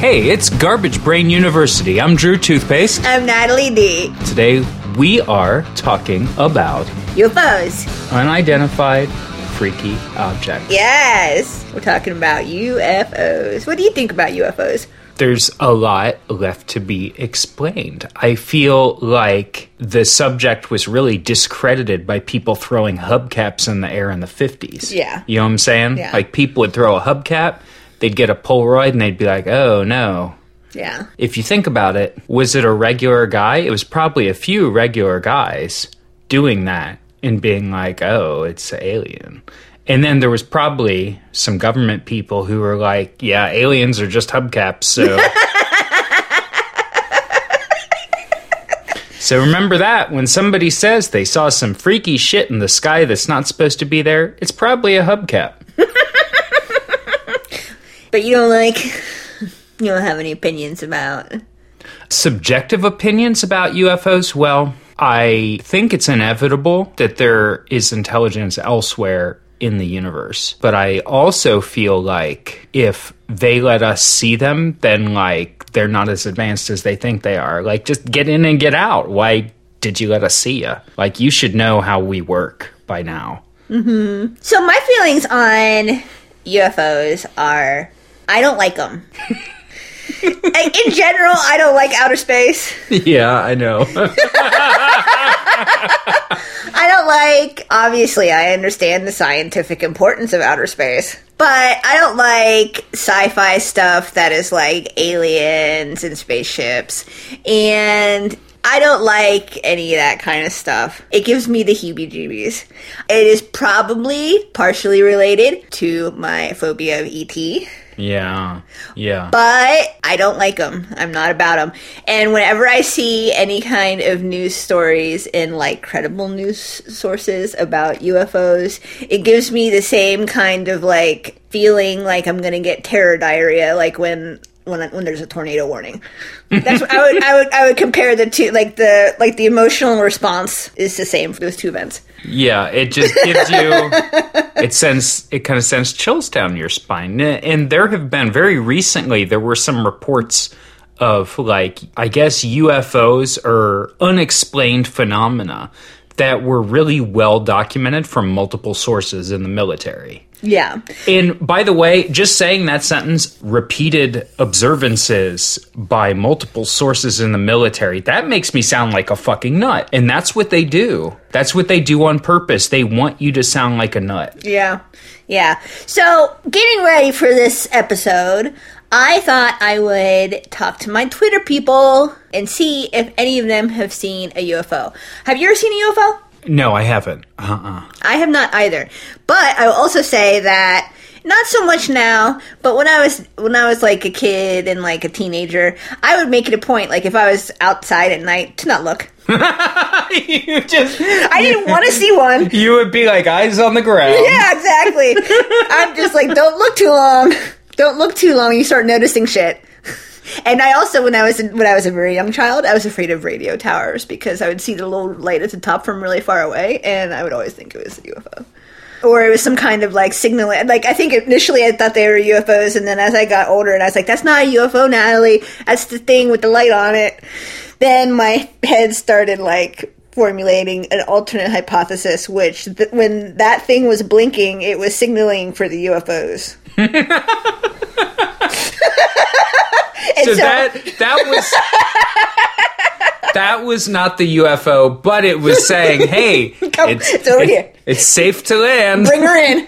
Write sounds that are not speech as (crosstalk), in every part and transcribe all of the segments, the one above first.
Hey, it's Garbage Brain University. I'm Drew Toothpaste. I'm Natalie D. Today we are talking about UFOs. unidentified freaky objects. Yes. We're talking about UFOs. What do you think about UFOs? There's a lot left to be explained. I feel like the subject was really discredited by people throwing hubcaps in the air in the 50s. Yeah. You know what I'm saying? Yeah. Like people would throw a hubcap, they'd get a Polaroid, and they'd be like, oh no, Yeah. if you think about it, was it a regular guy? It was probably a few regular guys doing that and being like, oh, it's an alien. And then there was probably some government people who were like, yeah, aliens are just hubcaps. So. (laughs) So remember that when somebody says they saw some freaky shit in the sky that's not supposed to be there, it's probably a hubcap. (laughs) But you don't like, (laughs) you don't have any opinions about. subjective opinions about UFOs? Well, I think it's inevitable that there is intelligence elsewhere in the universe. But I also feel like if they let us see them, then like they're not as advanced as they think they are. Like just get in and get out. Why did you let us see you? Like you should know how we work by now. Mm-hmm. So my feelings on UFOs are I don't like them. in general, I don't like outer space. yeah, I know. (laughs) I don't like, obviously, I understand the scientific importance of outer space, but I don't like sci fi stuff that is like aliens and spaceships. And I don't like any of that kind of stuff. It gives me the heebie jeebies. It is probably partially related to my phobia of ET. Yeah. Yeah. but I don't like them. I'm not about them. And whenever I see any kind of news stories in like credible news sources about UFOs, it gives me the same kind of like feeling like I'm going to get terror diarrhea like when when when there's a tornado warning. That's what I would I would I would compare the two like the like the emotional response is the same for those two events. Yeah, it just gives you (laughs) it sends it kind of sends chills down your spine. And there have been very recently there were some reports of like I guess UFOs or unexplained phenomena that were really well documented from multiple sources in the military. Yeah. And by the way, just saying that sentence, repeated observances by multiple sources in the military, that makes me sound like a fucking nut. And that's what they do. That's what they do on purpose. They want you to sound like a nut. Yeah. Yeah. So, getting ready for this episode, I thought I would talk to my Twitter people and see if any of them have seen a UFO. Have you ever seen a UFO? No, I haven't. Uh uh I have not either. But I will also say that not so much now, but when I was when I was like a kid and like a teenager, I would make it a point like if I was outside at night to not look. (laughs) you just. I didn't want to see one. You would be like eyes on the ground. Yeah, exactly. (laughs) I'm just like, don't look too long. Don't look too long. You start noticing shit. And I also, when I was when I was a very young child, I was afraid of radio towers because I would see the little light at the top from really far away, and I would always think it was a UFO, or it was some kind of like signal. Like I think initially I thought they were UFOs, and then as I got older, and I was like, "That's not a UFO, Natalie. That's the thing with the light on it." Then my head started like formulating an alternate hypothesis, which th- when that thing was blinking, it was signaling for the UFOs. (laughs) And So that that was that was not the UFO, but it was saying, "Hey, (laughs) Come, it's over here. It's safe to land." Bring her in. (laughs)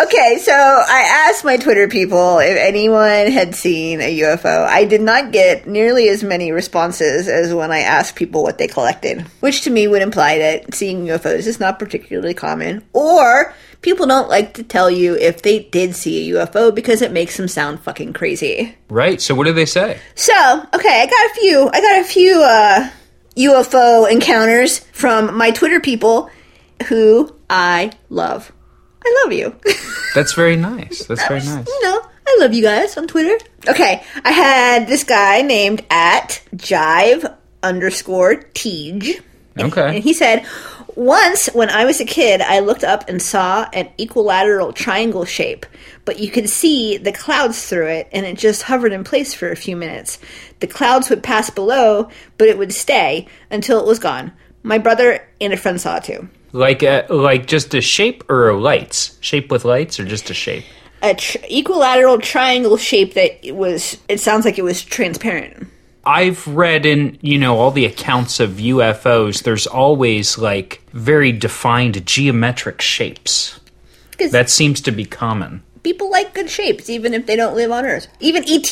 okay, so I asked my Twitter people if anyone had seen a UFO. I did not get nearly as many responses as when I asked people what they collected, which to me would imply that seeing UFOs is not particularly common, or people don't like to tell you if they did see a UFO because it makes them sound fucking crazy. Right. So what do they say? So, okay, I got a few. I got a few uh, UFO encounters from my Twitter people who I love. I love you. (laughs) That's very nice. That's very nice. you know, I love you guys on Twitter. Okay, I had this guy named at jive underscore teej. Okay. And he said, once when I was a kid, I looked up and saw an equilateral triangle shape, but you could see the clouds through it, and it just hovered in place for a few minutes. The clouds would pass below, but it would stay until it was gone. My brother and a friend saw it too. Like a, like just a shape or a lights? Shape with lights or just a shape? A tr- equilateral triangle shape that it was. It sounds like it was transparent. I've read in, you know, all the accounts of UFOs, there's always like very defined geometric shapes. That seems to be common. People like good shapes, even if they don't live on Earth. Even ET,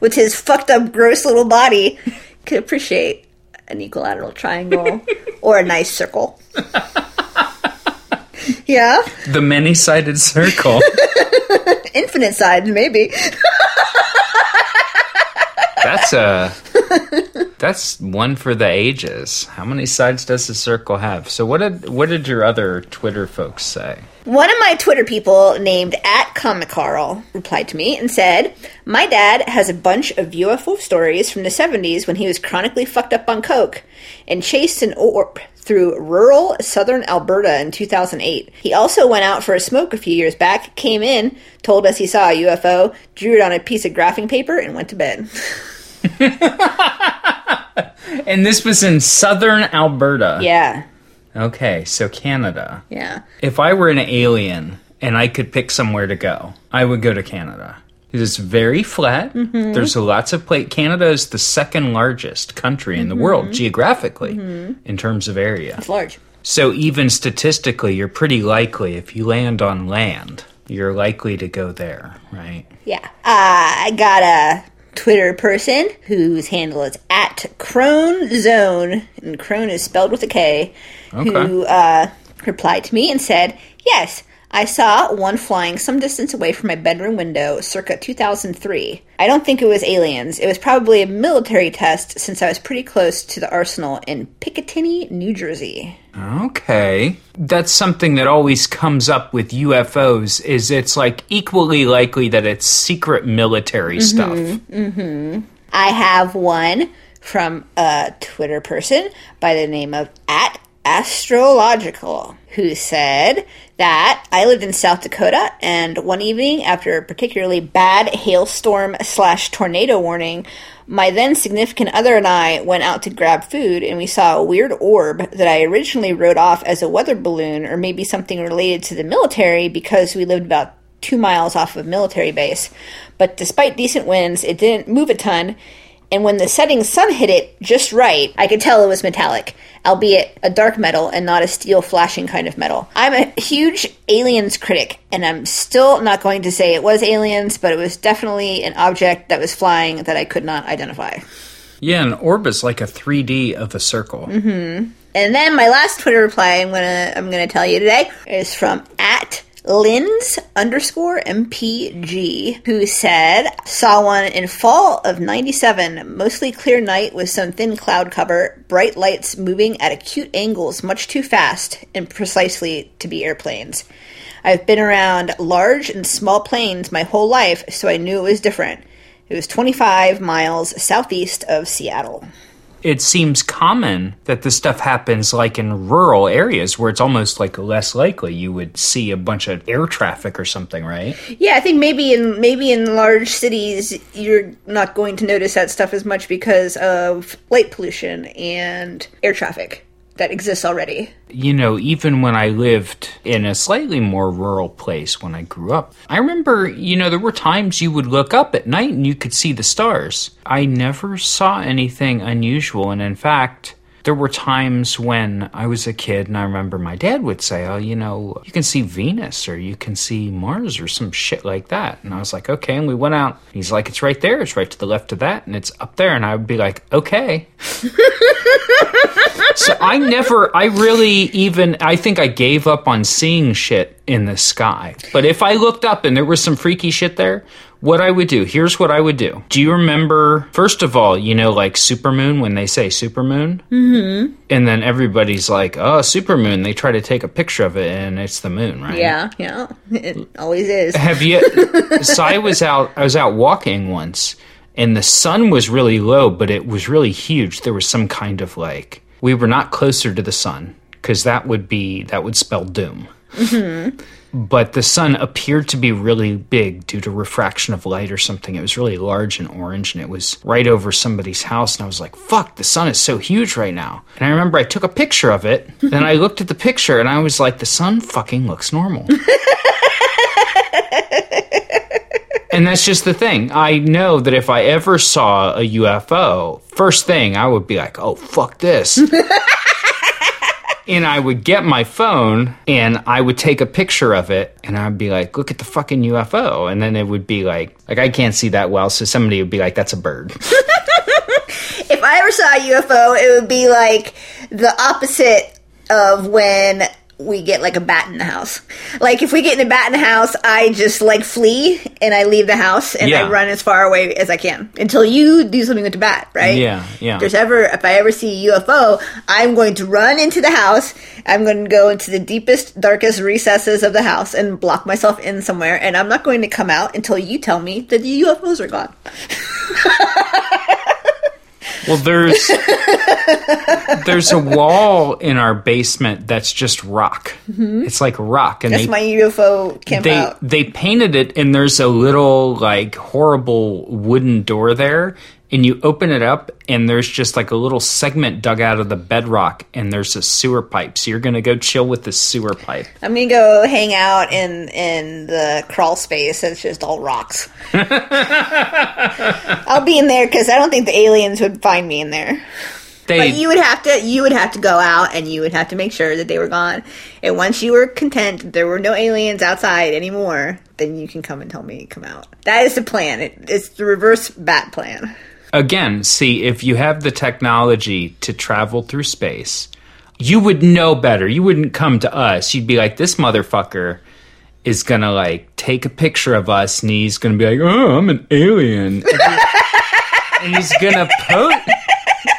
with his fucked up, gross little body, (laughs) could appreciate an equilateral triangle (laughs) or a nice circle. (laughs) yeah, The many sided circle. infinite sides, maybe. That's uh, a (laughs) that's one for the ages. How many sides does the circle have? So what did what did your other Twitter folks say? One of my Twitter people named at Comic Carl replied to me and said, My dad has a bunch of UFO stories from the 70s when he was chronically fucked up on coke and chased an orb through rural southern Alberta in 2008. He also went out for a smoke a few years back, came in, told us he saw a UFO, drew it on a piece of graphing paper, and went to bed. (laughs) (laughs) And this was in southern Alberta. yeah, Okay, so Canada. yeah. If I were an alien and I could pick somewhere to go, I would go to Canada. It's very flat. Mm-hmm. There's lots of plate. Canada is the second largest country in the mm-hmm. world geographically mm-hmm. in terms of area. It's large. So even statistically, you're pretty likely if you land on land, you're likely to go there, right? Yeah. Uh, I got a Twitter person whose handle is at Crone Zone, and Crone is spelled with a K, who uh, replied to me and said, Yes, I saw one flying some distance away from my bedroom window circa 2003. I don't think it was aliens. It was probably a military test since I was pretty close to the arsenal in Picatinny, New Jersey. Okay. That's something that always comes up with UFOs is it's like equally likely that it's secret military mm-hmm. stuff. Mm-hmm. I have one from a Twitter person by the name of at astrological who said that I lived in South Dakota and one evening after a particularly bad hailstorm slash tornado warning, my then significant other and I went out to grab food and we saw a weird orb that I originally wrote off as a weather balloon or maybe something related to the military because we lived about two miles off of a military base. But despite decent winds, it didn't move a ton. And when the setting sun hit it just right, I could tell it was metallic, albeit a dark metal and not a steel flashing kind of metal. I'm a huge aliens critic, and I'm still not going to say it was aliens, but it was definitely an object that was flying that I could not identify. Yeah, an orb is like a 3D of a circle. Mm-hmm. And then my last Twitter reply I'm gonna I'm gonna tell you today is from at Lins underscore MPG, who said, saw one in fall of 97, mostly clear night with some thin cloud cover, bright lights moving at acute angles much too fast and precisely to be airplanes. I've been around large and small planes my whole life, so I knew it was different. It was 25 miles southeast of Seattle. It seems common that this stuff happens like in rural areas where it's almost like less likely you would see a bunch of air traffic or something, right? Yeah, I think maybe in maybe in large cities you're not going to notice that stuff as much because of light pollution and air traffic that exists already. you know, even when I lived in a slightly more rural place when I grew up, I remember, you know, there were times you would look up at night and you could see the stars. I never saw anything unusual. And in fact, there were times when I was a kid and I remember my dad would say, Oh, you know, you can see Venus or you can see Mars or some shit like that. And I was like, Okay. And we went out. He's like, It's right there. It's right to the left of that. And it's up there. And I would be like, Okay. (laughs) So I never, I really even, I think I gave up on seeing shit in the sky. But if I looked up and there was some freaky shit there, what I would do, here's what I would do. Do you remember, first of all, you know, like supermoon when they say supermoon? Mm-hmm. And then everybody's like, oh, supermoon. They try to take a picture of it and it's the moon, right? Yeah, yeah. It always is. Have you? (laughs) so I was out. I was out walking once, and the sun was really low, but it was really huge. There was some kind of like we were not closer to the sun because that would be that would spell doom. But the sun appeared to be really big due to refraction of light or something. It was really large and orange, and it was right over somebody's house. And I was like, "Fuck, the sun is so huge right now." And I remember I took a picture of it. (laughs) then I looked at the picture, and I was like, "The sun fucking looks normal." (laughs) And that's just the thing. I know that if I ever saw a UFO, first thing I would be like, oh, fuck this. (laughs) and I would get my phone and I would take a picture of it and I'd be like, look at the fucking UFO. And then it would be like, like I can't see that well. So somebody would be like, that's a bird. (laughs) If I ever saw a UFO, it would be like the opposite of when we get like a bat in the house. Like if we get in a bat in the house, I just like flee and I leave the house and Yeah. I run as far away as I can until you do something with the bat, right? Yeah, yeah. If there's ever if I ever see a UFO, I'm going to run into the house. I'm going to go into the deepest, darkest recesses of the house and block myself in somewhere. And I'm not going to come out until you tell me that the UFOs are gone. (laughs) well, there's, there's a wall in our basement that's just rock. Mm-hmm. It's like rock. And That's they, my UFO camp they out. they painted it and there's a little like horrible wooden door there and you open it up and there's just like a little segment dug out of the bedrock and there's a sewer pipe so you're gonna go chill with the sewer pipe I'm gonna go hang out in in the crawl space. It's just all rocks. (laughs) I'll be in there because I don't think the aliens would find me in there. they But you would have to you would have to go out and you would have to make sure that they were gone. And once you were content there were no aliens outside anymore, then you can come and tell me come out. That is the plan. It, it's the reverse bat plan. Again see if you have the technology to travel through space you would know better you wouldn't come to us you'd be like this motherfucker is gonna like take a picture of us and he's gonna be like oh i'm an alien and, (laughs) he's gonna post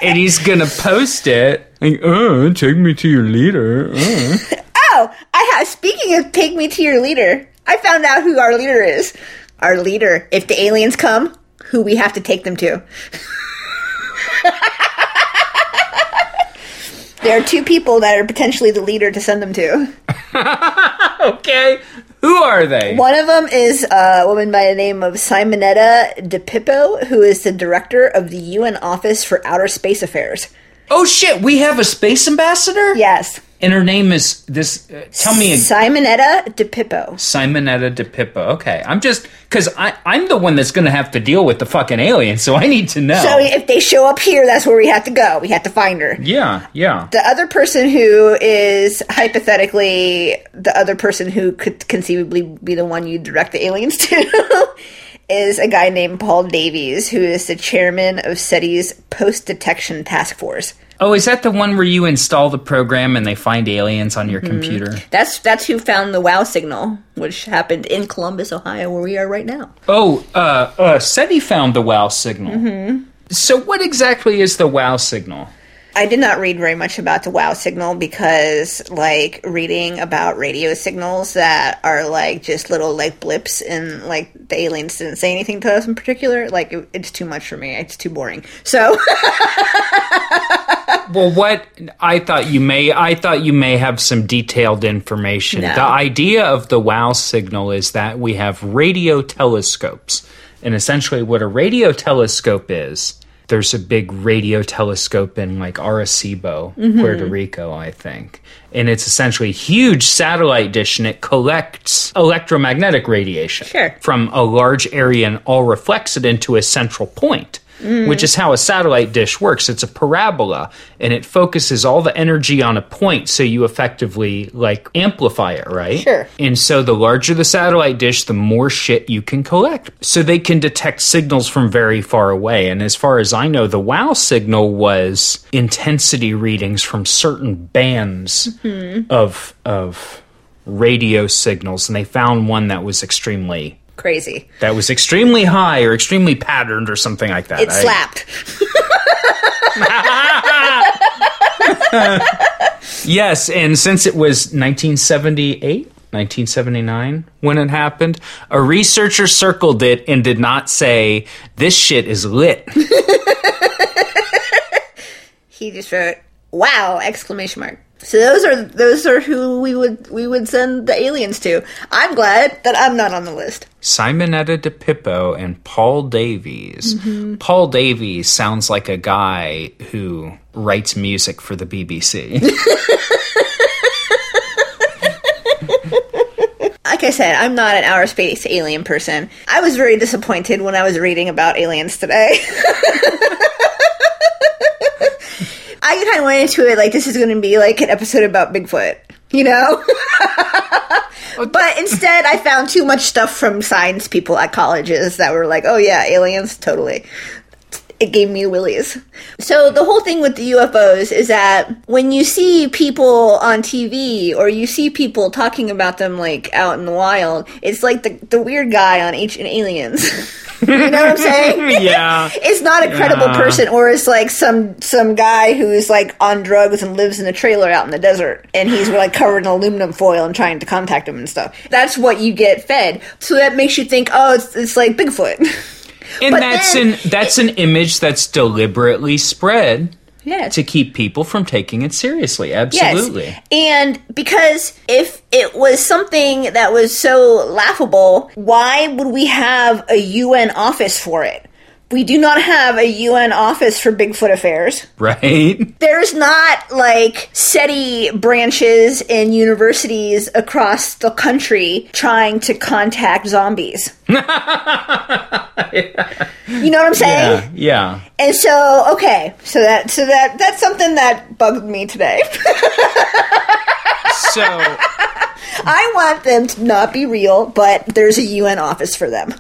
and he's gonna post it like oh take me to your leader oh. (laughs) Oh, I have. Speaking of take me to your leader, I found out who our leader is. Our leader, if the aliens come, who we have to take them to. there are two people that are potentially the leader to send them to. (laughs) okay who are they One of them is a woman by the name of Simonetta Di Pippo, who is the director of the UN Office for Outer Space Affairs. oh shit we have a space ambassador Yes. And her name is this uh, tell me Simonetta Di Pippo. Simonetta Di Pippo. Okay, I'm just because I'm the one that's going to have to deal with the fucking alien, so I need to know. So if they show up here, that's where we have to go. We have to find her. yeah, yeah. the other person who is hypothetically the other person who could conceivably be the one you direct the aliens (laughs) to is a guy named Paul Davies, who is the chairman of SETI's post detection task force. Oh, is that the one where you install the program and they find aliens on your Mm-hmm. computer? That's that's who found the WoW signal, which happened in Columbus, Ohio, where we are right now. Oh, uh, uh, SETI found the WoW signal. Mm-hmm. So, what exactly is the WoW signal? I did not read very much about the WoW signal because, like, reading about radio signals that are like just little like blips and like the aliens didn't say anything to us in particular, like it, it's too much for me. It's too boring. So, (laughs) Well, what I thought you may, I thought you may have some detailed information. No. The idea of the WoW signal is that we have radio telescopes, and essentially, what a radio telescope is. There's a big radio telescope in like Arecibo, Mm-hmm. Puerto Rico, I think. And it's essentially a huge satellite dish and it collects electromagnetic radiation Sure. from a large area and all reflects it into a central point, Mm. which is how a satellite dish works. It's a parabola and it focuses all the energy on a point so you effectively like amplify it, right? Sure. And so the larger the satellite dish, the more shit you can collect. So they can detect signals from very far away. And as far as I know, the WOW signal was intensity readings from certain bands of of radio signals and they found one that was extremely crazy. that was extremely high or extremely patterned or something like that. It I- slapped. (laughs) Yes, and since it was 1978, 1979 when it happened, a researcher circled it and did not say, This shit is lit. (laughs) He just wrote, Wow! Exclamation mark. So those are those are who we would we would send the aliens to. I'm glad that I'm not on the list. Simonetta Di Pippo and Paul Davies. Mm-hmm. Paul Davies sounds like a guy who writes music for the BBC. (laughs) Like I said, I'm not an outer space alien person. I was very disappointed when I was reading about aliens today. (laughs) I kind of went into it like this is going to be like an episode about Bigfoot, you know? (laughs) but instead, I found too much stuff from science people at colleges that were like, oh yeah, aliens, totally. It gave me willies. So the whole thing with the UFOs is that when you see people on TV or you see people talking about them like out in the wild, it's like the, the weird guy on Ancient Aliens. (laughs) (laughs) you know what I'm saying? (laughs) yeah. (laughs) it's not a credible Yeah. person or it's like some some guy who's like on drugs and lives in a trailer out in the desert and he's like covered in aluminum foil and trying to contact him and stuff that's what you get fed so that makes you think oh it's, it's like bigfoot And But that's then- an that's an image that's deliberately spread yes to keep people from taking it seriously. Absolutely. Yes. And because if it was something that was so laughable, why would we have a UN office for it? We do not have a UN office for Bigfoot affairs. Right? (laughs) There's not like SETI branches in universities across the country trying to contact zombies. you know what I'm saying? Yeah. Yeah. And so, okay, so that so that that's something that bugged me today. So (laughs) I want them to not be real, but there's a UN office for them. (laughs)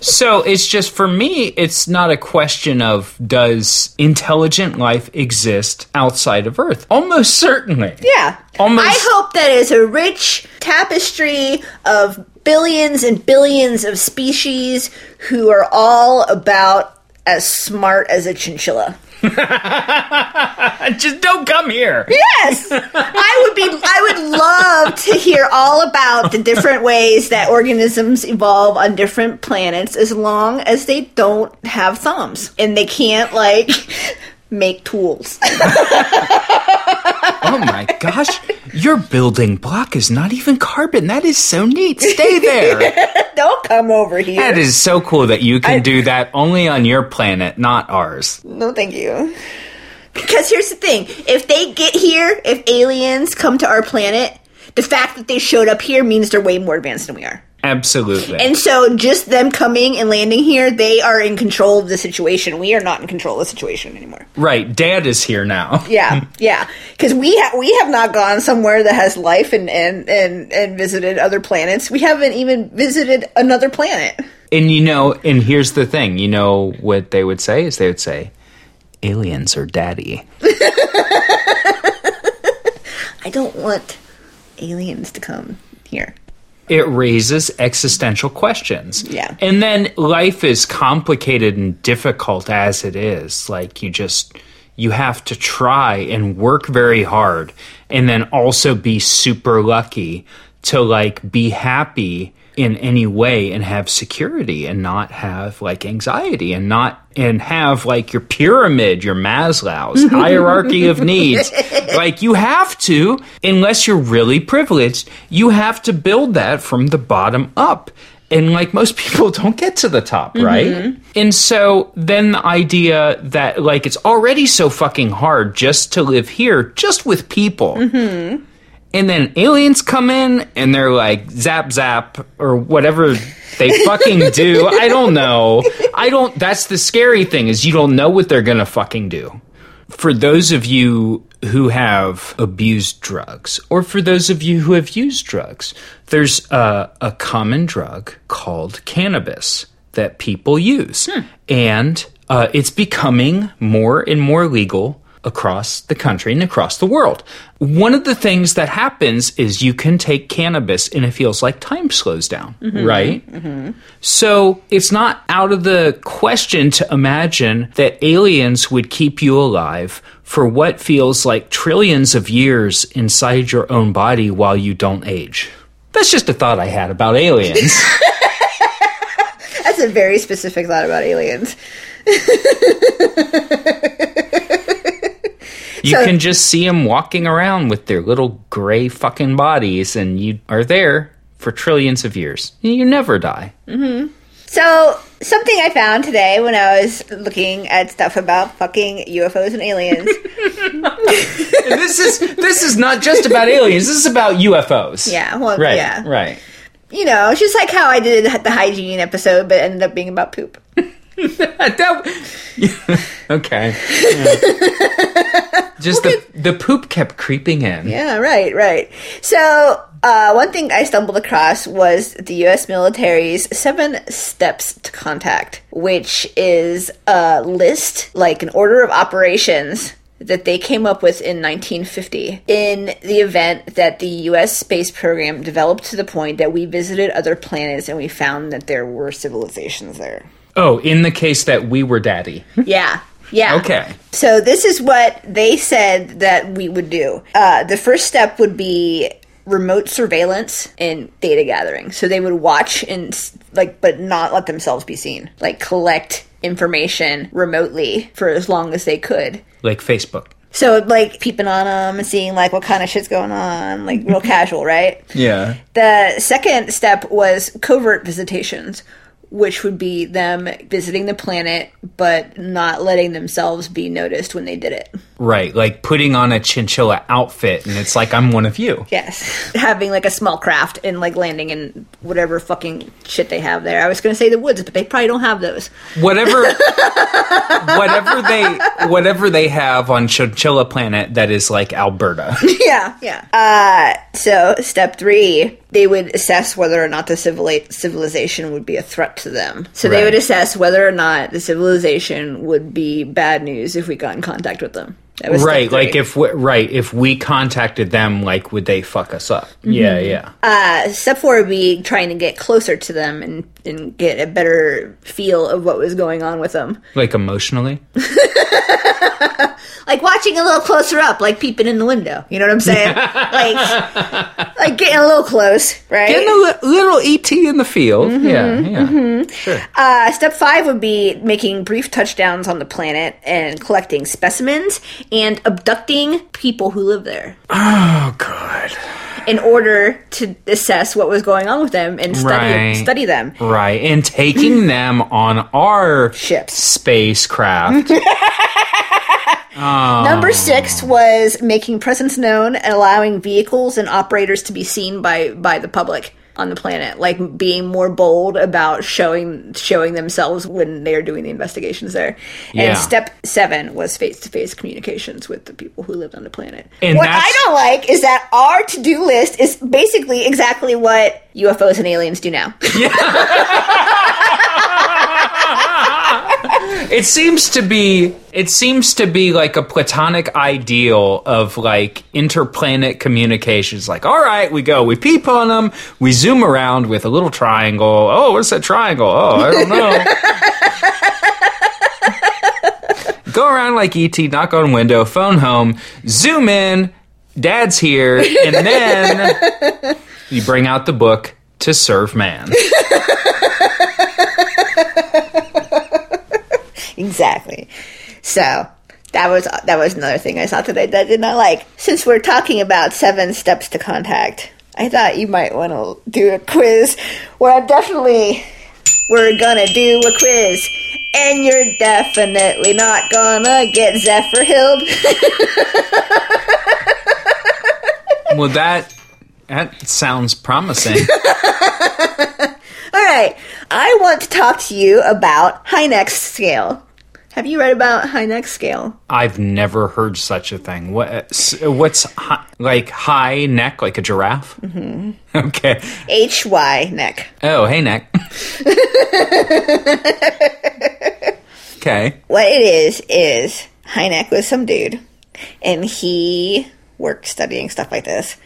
So it's just for me, it's not a question of does intelligent life exist outside of Earth? Almost certainly. Yeah. Almost- I hope that is a rich tapestry of billions and billions of species who are all about as smart as a chinchilla. (laughs) Just don't come here. Yes, I would be. I would love to hear all about the different ways that organisms evolve on different planets, as long as they don't have thumbs and they can't like (laughs) make tools. (laughs) Oh my gosh. Your building block is not even carbon. That is so neat. Stay (laughs) there. don't come over here. That is so cool that you can do that only on your planet, not ours. No, thank you. Because here's the thing if they get here, if aliens come to our planet, the fact that they showed up here means they're way more advanced than we are. Absolutely. And so just them coming and landing here, they are in control of the situation. We are not in control of the situation anymore. right. Dad is here now. (laughs) Yeah, yeah. Because we ha- we have not gone somewhere that has life and, and, and, and visited other planets. We haven't even visited another planet. And you know, and here's the thing you know what they would say is they would say, aliens are daddy. (laughs) I don't want aliens to come here. It raises existential questions. Yeah. And then life is complicated and difficult as it is. Like you just you have to try and work very hard and then also be super lucky to like be happy in any way and have security and not have like anxiety and not and have like your pyramid, your Maslow's (laughs) hierarchy of needs. (laughs) Like you have to, unless you're really privileged, you have to build that from the bottom up. And like most people (laughs) don't get to the top, mm-hmm. right? And so then the idea that like it's already so fucking hard just to live here, just with people. Mm-hmm. And then aliens come in and they're like zap zap or whatever they (laughs) fucking do. I don't know. I don't that's the scary thing is you don't know what they're going to fucking do. For those of you who have abused drugs or for those of you who have used drugs, there's a, a common drug called cannabis that people use. And uh, it's becoming more and more legal across the country and across the world. One of the things that happens is you can take cannabis and it feels like time slows down, mm-hmm. right? Mm-hmm. So it's not out of the question to imagine that aliens would keep you alive for what feels like trillions of years inside your own body while you don't age. That's just a thought I had about aliens. (laughs) That's a very specific thought about aliens. (laughs) You So- can just see them walking around with their little gray fucking bodies, and you are there for trillions of years. You never die. Mm-hmm. So, something I found today when I was looking at stuff about fucking UFOs and aliens. (laughs) And this is this is not just about aliens. This is about UFOs. yeah, well, Right. yeah. Right. You know, it's just like how I did the hygiene episode, but ended up being about poop. (laughs) (laughs) That- (laughs) okay. Yeah. Just the the poop kept creeping in. Yeah, right, right. So, uh, one thing I stumbled across was the U.S. military's seven steps to contact, which is a list, like an order of operations that they came up with in 1950 in the event that the US space program developed to the point that we visited other planets and we found that there were civilizations there. Oh, in the case that we were daddy. Yeah. Yeah. Okay. So this is what they said that we would do. Uh, the first step would be remote surveillance and data gathering. So they would watch and like, but not let themselves be seen. Like collect information remotely for as long as they could. Like Facebook. So like peeping on them and seeing like what kind of shit's going on, like real (laughs) casual, right? Yeah. The second step was covert visitations, which would be them visiting the planet but not letting themselves be noticed when they did it. Right. Like putting on a chinchilla outfit and it's like I'm one of you. Yes. (laughs) Having like a small craft and like landing in whatever fucking shit they have there. I was going to say the woods, but they probably don't have those. Whatever (laughs) whatever they whatever they have on Chinchilla Planet that is like Alberta. (laughs) yeah, yeah. Uh, so step three, they would assess whether or not the civili- civilization would be a threat to them. So they would assess whether or not the civilization would be bad news if we got in contact with them. That was right. Like if we, right, if we contacted them like would they fuck us up? Yeah, yeah. Uh, step four would be trying to get closer to them and, and get a better feel of what was going on with them. like emotionally? (laughs) Like watching a little closer up, like peeping in the window. You know what I'm saying? (laughs) like, like getting a little close, right? Getting a li- little ET in the field. Yeah, yeah. Sure. Uh, step five would be making brief touchdowns on the planet and collecting specimens and abducting people who live there Oh god. in order to assess what was going on with them and study Right. study them. Right. And taking (clears throat) them on our Ships. spacecraft. (laughs) Number oh. six was making presence known and allowing vehicles and operators to be seen by by the public on the planet, like being more bold about showing showing themselves when they are doing the investigations there. Yeah. And step seven was face to face communications with the people who lived on the planet. And what I don't like is that our to do list is basically exactly what UFOs and aliens do now. (laughs) It seems to be it seems to be like a platonic ideal of like interplanet communications. Like all right we go we peep on them we zoom around with a little triangle. Oh what's that triangle? Oh i don't know. (laughs) Go around like et knock on window phone home zoom in dad's here and then you bring out the book to serve man (laughs) Exactly. So that was that was another thing I saw today that I did not like. Since we're talking about seven steps to contact, I thought you might want to do a quiz. Where I definitely we're gonna do a quiz, and you're definitely not gonna get Zephyr Hild. (laughs) well that that sounds promising (laughs) All right, I want to talk to you about Hynek's scale. Have you read about Hynek's scale? I've never heard such a thing. What? What's hi, like high neck, like a giraffe? Mm-hmm. (laughs) Okay. H Y neck. Oh, hey neck. (laughs) okay. what it is is Hynek was some dude, and he worked studying stuff like this,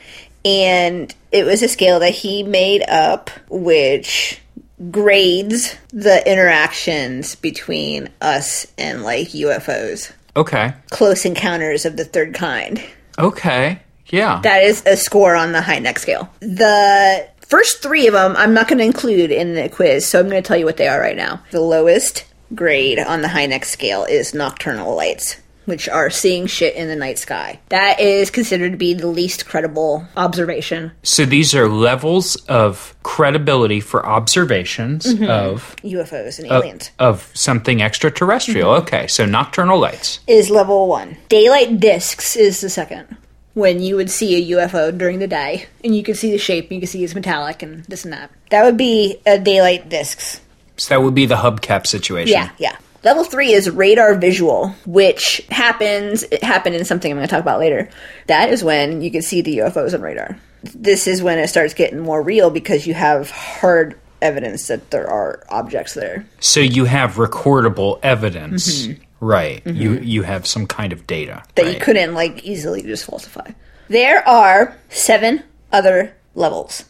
and it was a scale that he made up, which grades the interactions between us and like UFOs, Okay. close encounters of the third kind. Okay. Yeah. That is a score on the Hynek scale. The first three of them I'm not going to include in the quiz, so I'm going to tell you what they are right now. The lowest grade on the Hynek scale is nocturnal lights. Which are seeing shit in the night sky. That is considered to be the least credible observation. So these are levels of credibility for observations mm-hmm. of UFOs and aliens. of something extraterrestrial. Mm-hmm. Okay, so nocturnal lights. is level one. Daylight discs is the second. When you would see a UFO during the day, and you could see the shape, and you could see it's metallic and this and that. That would be a daylight discs. So that would be the hubcap situation. Yeah, yeah. Level three is radar visual, which happens. It happened in something I'm going to talk about later. That is when you can see the UFOs on radar. This is when it starts getting more real because you have hard evidence that there are objects there. So you have recordable evidence. Right. You you have some kind of data. Mm-hmm. that right. you couldn't like easily just falsify. There are seven other levels,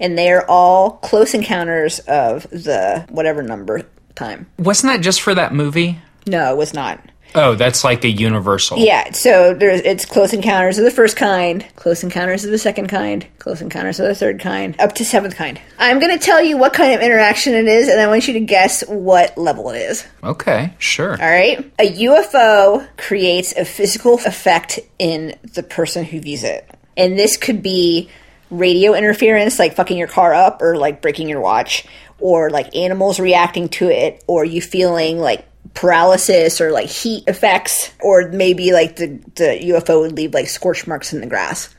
and they are all close encounters of the whatever number time. Wasn't that just for that movie? No, it was not. Oh, that's like a universal. Yeah, so there's it's close encounters of the first kind, close encounters of the second kind, close encounters of the third kind, up to seventh kind. I'm going to tell you what kind of interaction it is, and I want you to guess what level it is. Okay, sure. All right. A UFO creates a physical effect in the person who views it. And this could be radio interference, like fucking your car up or like breaking your watch, or like animals reacting to it, or you feeling like paralysis or like heat effects, or maybe like the, the UFO would leave like scorch marks in the grass.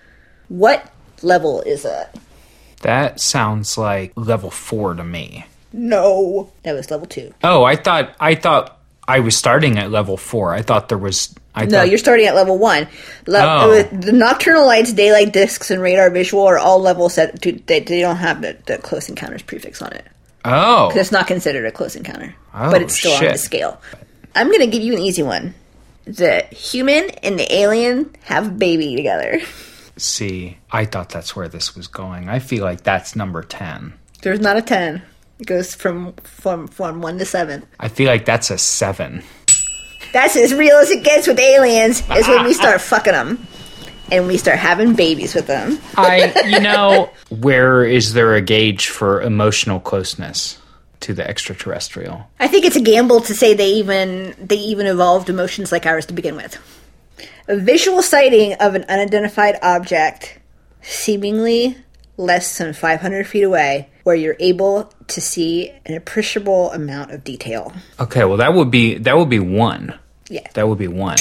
What level is that? That sounds like level 4 to me. No. That was level two. Oh, I thought I thought I was starting at level 4. I thought there was I No, thought you're starting at level one. Le- Oh. uh, The nocturnal lights, daylight discs, and radar visual are all levels that do, they, they don't have the, the close encounters prefix on it. Oh. Because It's not considered a close encounter, Oh, but it's still on the scale. I'm going to give you an easy one. The human and the alien have a baby together. See, I thought that's where this was going. I feel like that's number 10. There's not a 10. It goes from, from, from 1 to 7. I feel like that's a 7. That's as real as it gets with aliens, is when we start (laughs) fucking them. And we start having babies with them. I, you (laughs) know, where is there a gauge for emotional closeness to the extraterrestrial? I think it's a gamble to say they even they even evolved emotions like ours to begin with. A visual sighting of an unidentified object, seemingly less than 500 feet away, where you're able to see an appreciable amount of detail. Okay, well that would be that would be 1. Yeah. That would be 1.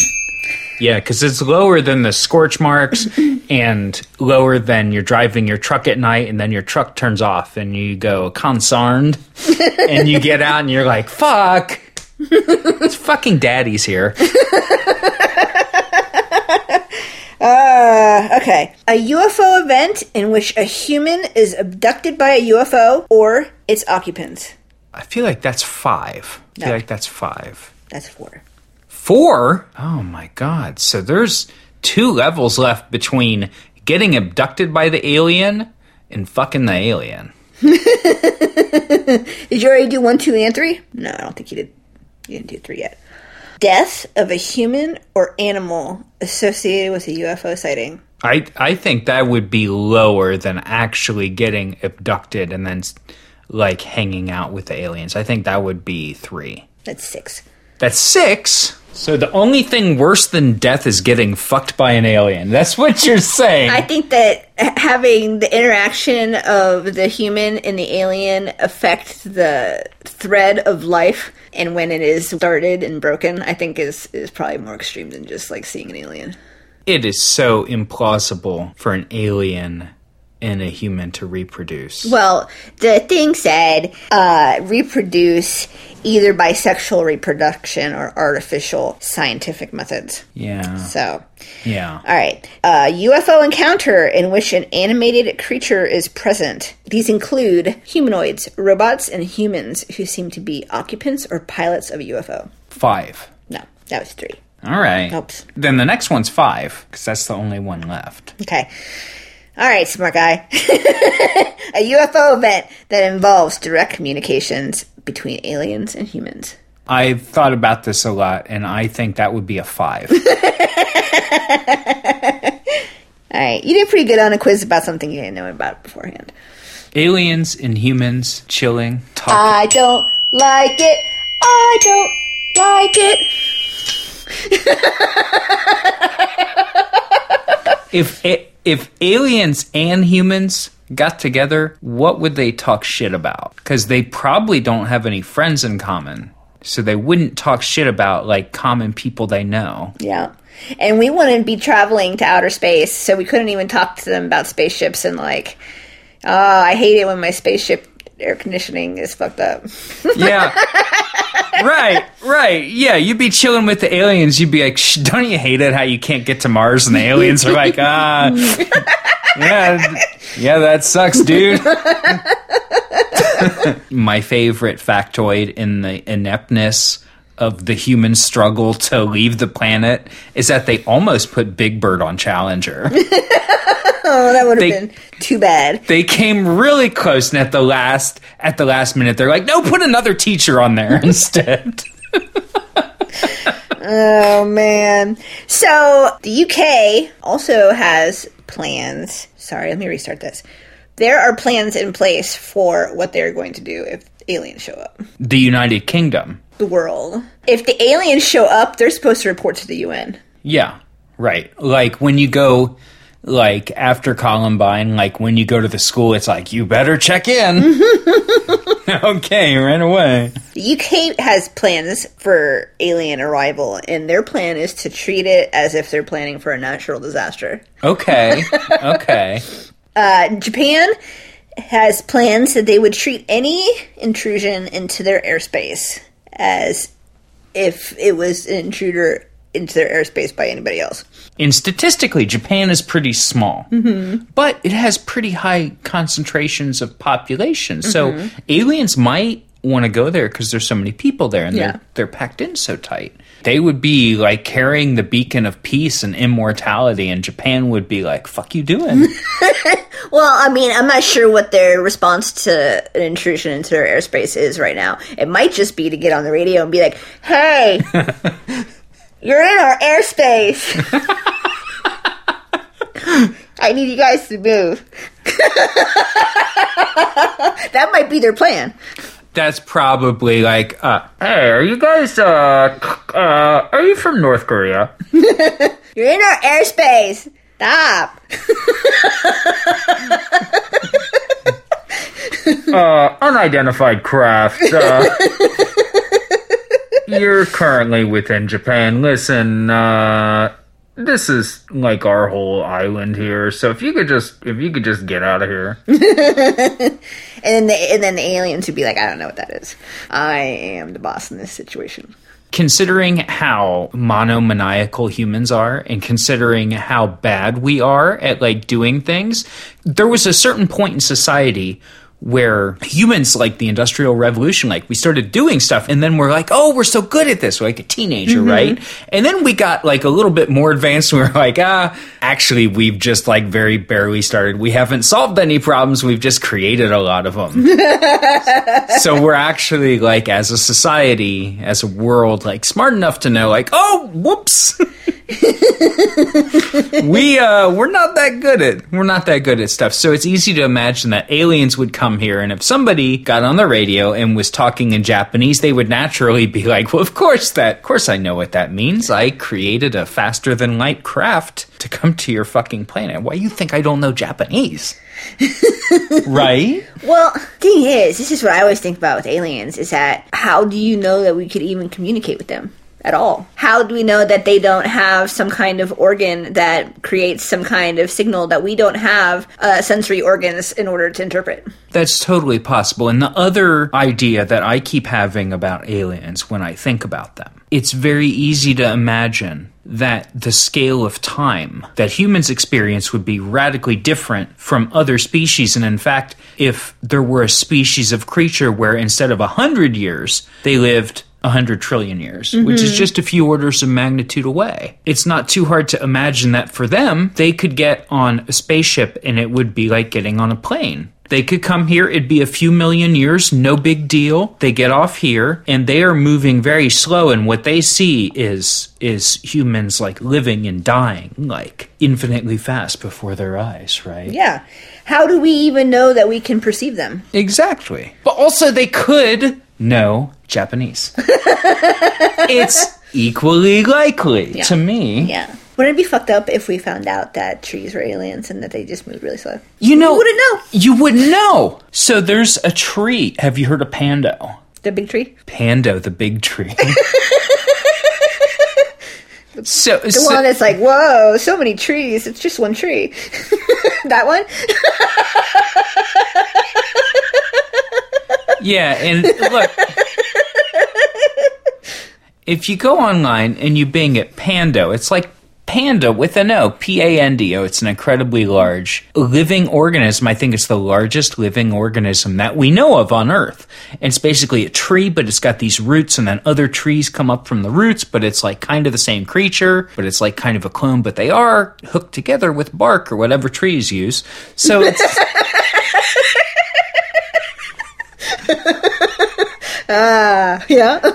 Yeah, cuz it's lower than the scorch marks (laughs) and lower than you're driving your truck at night and then your truck turns off and you go concerned (laughs) and you get out and you're like, "Fuck. It's fucking daddy's here." (laughs) Uh, okay. A UFO event in which a human is abducted by a UFO or its occupants. I feel like that's 5. I feel No. like that's 5. That's four. Four? Oh my god. So there's two levels left between getting abducted by the alien and fucking the alien. (laughs) Did you already do one, two, and three? No, I don't think you did. You didn't do three yet. Death of a human or animal associated with a UFO sighting. I I think that would be lower than actually getting abducted and then like hanging out with the aliens. I think that would be 3. That's six. That's 6. So the only thing worse than death is getting fucked by an alien. That's what you're saying. I think that having the interaction of the human and the alien affect the thread of life and when it is started and broken, I think is is probably more extreme than just like seeing an alien. it is so implausible for an alien and a human to reproduce. Well, the thing said uh, reproduce either by sexual reproduction or artificial scientific methods. Yeah. So, Yeah. all right. Uh, UFO encounter in which an animated creature is present. These include humanoids, robots, and humans who seem to be occupants or pilots of a UFO. Five. No, that was three. All right. Oops. Then the next one's five, because that's the only one left. Okay. All right, smart guy. (laughs) a UFO event that involves direct communications between aliens and humans. I've thought about this a lot, and I think that would be a five. (laughs) All right, you did pretty good on a quiz about something you didn't know about beforehand. Aliens and humans chilling, talking. I don't like it. I don't like it. (laughs) if if aliens and humans got together, what would they talk shit about? Because they probably don't have any friends in common, so they wouldn't talk shit about like common people they know. Yeah. And we wouldn't be traveling to outer space, so we couldn't even talk to them about spaceships and like, oh, I hate it when my spaceship air conditioning is fucked up. (laughs) Yeah. right, right. Yeah, you'd be chilling with the aliens. You'd be like, don't you hate it how you can't get to Mars? And the aliens are like, ah, (laughs) yeah, yeah, that sucks, dude. (laughs) My favorite factoid in the ineptness of the human struggle to leave the planet is that they almost put Big Bird on Challenger. (laughs) Oh, that would have been too bad. they came really close and at the last at the last minute they're like, no, put another teacher on there (laughs) instead. (laughs) Oh man. So the UK also has plans. Sorry, let me restart this. There are plans in place for what they're going to do if aliens show up. the United Kingdom. The world. If the aliens show up, they're supposed to report to the UN. Yeah, right. Like when you go, like after Columbine, like when you go to the school, it's like you better check in. (laughs) (laughs) okay, ran away. The UK has plans for alien arrival, and their plan is to treat it as if they're planning for a natural disaster. Okay, (laughs) okay. Uh, Japan has plans that they would treat any intrusion into their airspace as if it was an intruder into their airspace by anybody else. And statistically, Japan is pretty small, mm-hmm. but it has pretty high concentrations of population. So mm-hmm. aliens might want to go there because there's so many people there, and Yeah. they're they're packed in so tight. They would be like carrying the beacon of peace and immortality, and Japan would be like, "Fuck you doing." (laughs) Well, I mean, I'm not sure what their response to an intrusion into their airspace is right now. It might just be to get on the radio and be like, hey, (laughs) you're in our airspace. (laughs) I need you guys to move. (laughs) that might be their plan. That's probably like, uh, "Hey, are you guys uh, uh, are you from North Korea?" (laughs) You're in our airspace. Stop. uh, unidentified craft. Uh, you're currently within Japan. Listen, uh, this is like our whole island here. So if you could just, if you could just get out of here. (laughs) And then, the, and then the aliens would be like, I don't know what that is. I am the boss in this situation. Considering how monomaniacal humans are, and considering how bad we are at like doing things, there was a certain point in society where humans like the industrial revolution like we started doing stuff and then we're like oh we're so good at this. We're like a teenager right? And then we got like a little bit more advanced (laughs) and we are like ah actually we've just like very barely started. We haven't solved any problems. We've just created a lot of them. (laughs) So we're actually like as a society as a world like smart enough to know like oh whoops. (laughs) We uh we're not that good at we're not that good at stuff. So it's easy to imagine that aliens would come here and if somebody got on the radio and was talking in japanese they would naturally be like well of course that of course i know what that means. I created a faster than light craft to come to your fucking planet. Why you think i don't know japanese? (laughs) Right? Well, thing is, this is what I always think about with aliens is that how do you know that we could even communicate with them at all? How do we know that they don't have some kind of organ that creates some kind of signal that we don't have uh, sensory organs in order to interpret? That's totally possible. And the other idea that I keep having about aliens when I think about them, it's very easy to imagine that the scale of time that humans experience would be radically different from other species. And in fact, if there were a species of creature where instead of a hundred years, they lived a hundred trillion years, which is mm-hmm. just a few orders of magnitude away. It's not too hard to imagine that for them, they could get on a spaceship and it would be like getting on a plane. They could come here, it'd be a few million years, no big deal. They get off here and they are moving very slow and what they see is is humans like living and dying like infinitely fast before their eyes, right? Yeah. How do we even know that we can perceive them? Exactly. But also, they could know Japanese. (laughs) it's equally likely to me. Yeah. Wouldn't it be fucked up if we found out that trees were aliens and that they just moved really slow? You know, You wouldn't know. You wouldn't know. So there's a tree. Have you heard of Pando? The big tree? Pando, the big tree. (laughs) so, The so one that's like, whoa, so many trees. It's just one tree. (laughs) that one? Yeah, and look. (laughs) if you go online and you bing it Pando, it's like Panda with an O, P A N D O. It's an incredibly large living organism. I think it's the largest living organism that we know of on Earth. And it's basically a tree, but it's got these roots, and then other trees come up from the roots, but it's like kind of the same creature, but it's like kind of a clone, but they are hooked together with bark or whatever trees use. So it's. (laughs) (laughs) Ah, yeah. (laughs)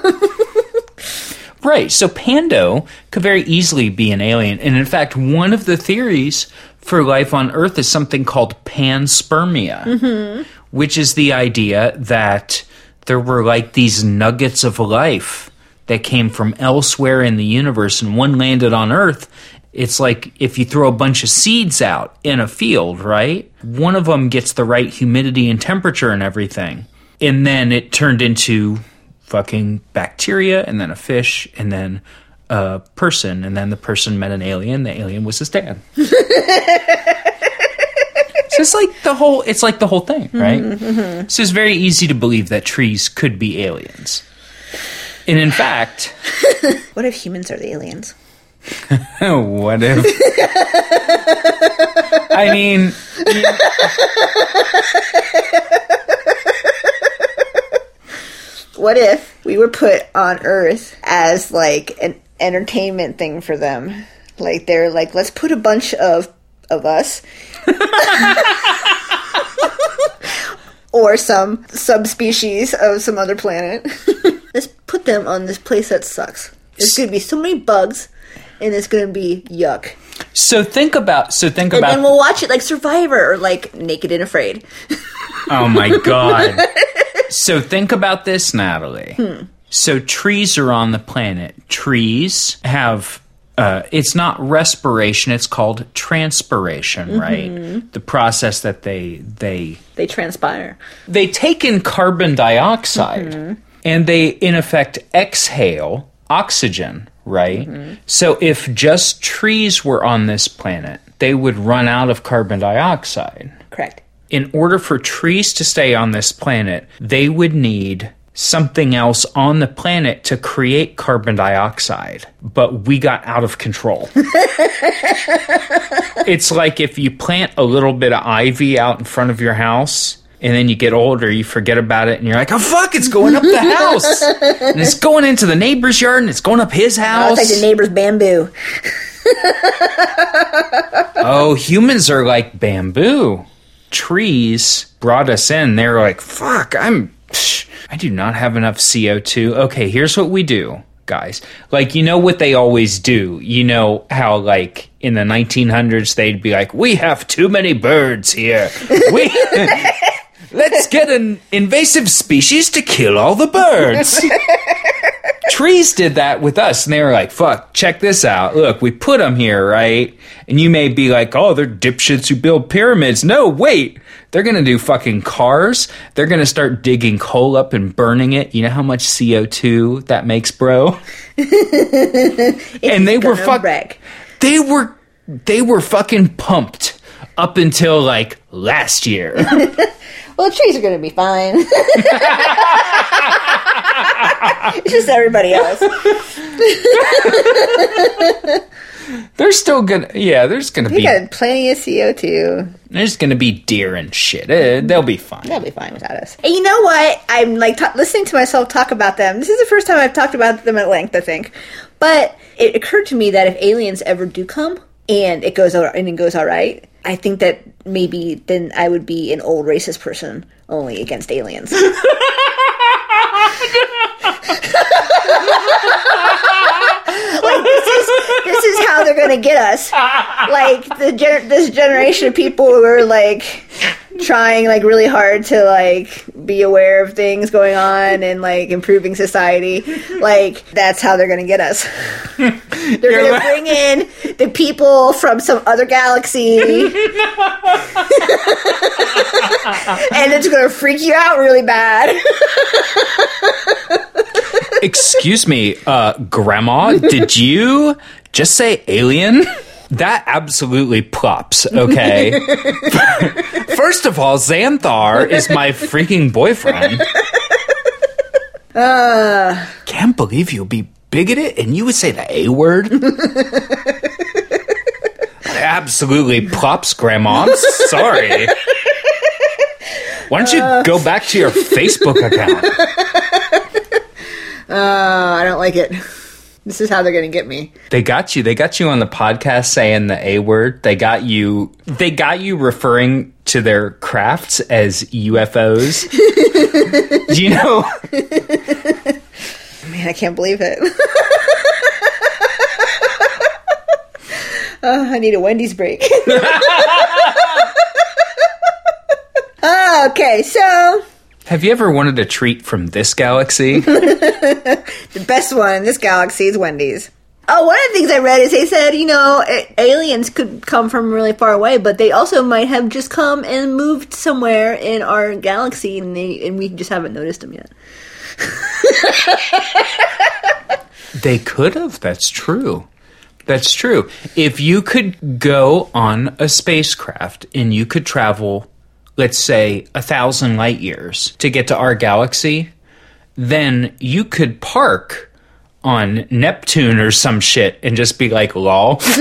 Right. So Pando could very easily be an alien. And in fact, one of the theories for life on Earth is something called panspermia, mm-hmm. which is the idea that there were like these nuggets of life that came from elsewhere in the universe and one landed on Earth. It's like if you throw a bunch of seeds out in a field, right? One of them gets the right humidity and temperature and everything. And then it turned into fucking bacteria and then a fish and then a person. And then the person met an alien. The alien was his dad. So it's like the whole it's like the whole thing mm-hmm, right? Mm-hmm. so it's very easy to believe that trees could be aliens. And in fact (laughs) What if humans are the aliens? (laughs) what if? I mean (laughs) What if we were put on Earth as like an entertainment thing for them? Like they're like, let's put a bunch of of us. (laughs) or some subspecies of some other planet. (laughs) let's put them on this place that sucks. There's gonna be so many bugs and it's gonna be yuck. so think about so think And about and we'll watch it like Survivor or like Naked and Afraid. (laughs) Oh my god. (laughs) so think about this, Natalie. Hmm. So trees are on the planet. Trees have uh, it's not respiration, it's called transpiration, mm-hmm. right? The process that they they They transpire. they take in carbon dioxide mm-hmm. and they in effect exhale oxygen right mm-hmm. so if just trees were on this planet they would run out of carbon dioxide Correct. in order for trees to stay on this planet, they would need something else on the planet to create carbon dioxide. But we got out of control. (laughs) it's like if you plant a little bit of ivy out in front of your house. And then you get older, you forget about it, and you're like, "Oh fuck, it's going up the (laughs) house, and it's going into the neighbor's yard, and it's going up his Oh, house." it's like the neighbor's bamboo. (laughs) Oh, humans are like bamboo. Trees brought us in. They're like, fuck, I'm. psh, I do not have enough CO2. Okay, here's what we do, guys. Like, you know what they always do? You know how, like, in the 1900s, they'd be like, we have too many birds here. We. Let's get an invasive species to kill all the birds. (laughs) Trees did that with us, and they were like, fuck, check this out. Look, we put them here, right? And you may be like, oh, they're dipshits who build pyramids. No, wait. They're going to do fucking cars. They're going to start digging coal up and burning it. You know how much CO2 that makes, bro? (laughs) (laughs) and they were Gonna fuck. wreck. They were they were fucking pumped up until like last year. Well, the trees are going to be fine. (laughs) it's just everybody else. (laughs) There's still gonna yeah. There's gonna be got plenty of CO2. there's gonna be deer and shit. Eh, they'll be fine. They'll be fine without us. And you know what? I'm like ta listening to myself talk about them. This is the first time I've talked about them at length, I think. But it occurred to me that if aliens ever do come and it goes all, and it goes all right, I think that maybe then I would be an old racist person only against aliens. (laughs) (laughs) this is this is how they're gonna get us. Like the gener- this generation of people who are like trying like really hard to like be aware of things going on and like improving society. Like that's how they're gonna get us. (laughs) they're You're gonna like- bring in the people from some other galaxy, (laughs) and it's gonna freak you out really bad. (laughs) Excuse me, uh, Grandma, did you just say alien? That absolutely plops, okay? (laughs) First of all, Xanthar is my freaking boyfriend. Uh, Can't believe you'd be bigoted and you would say the A word? Absolutely plops, Grandma. I'm sorry. Why don't you go back to your Facebook account? Uh, I don't like it. (laughs) This is how they're gonna get me. They got you. They got you on the podcast saying the A word. They got you. They got you referring to their crafts as UFOs. Do (laughs) you know? (laughs) Man, I can't believe it. oh, I need a Wendy's break. okay, so Have you ever wanted a treat from this galaxy? (laughs) the best one in this galaxy is Wendy's. Oh, one of the things I read is they said, you know, aliens could come from really far away, but they also might have just come and moved somewhere in our galaxy, and they and we just haven't noticed them yet. (laughs) They could have. That's true. That's true. If you could go on a spacecraft and you could travel, let's say, a thousand light years to get to our galaxy, then you could park on Neptune or some shit and just be like, lol. (laughs)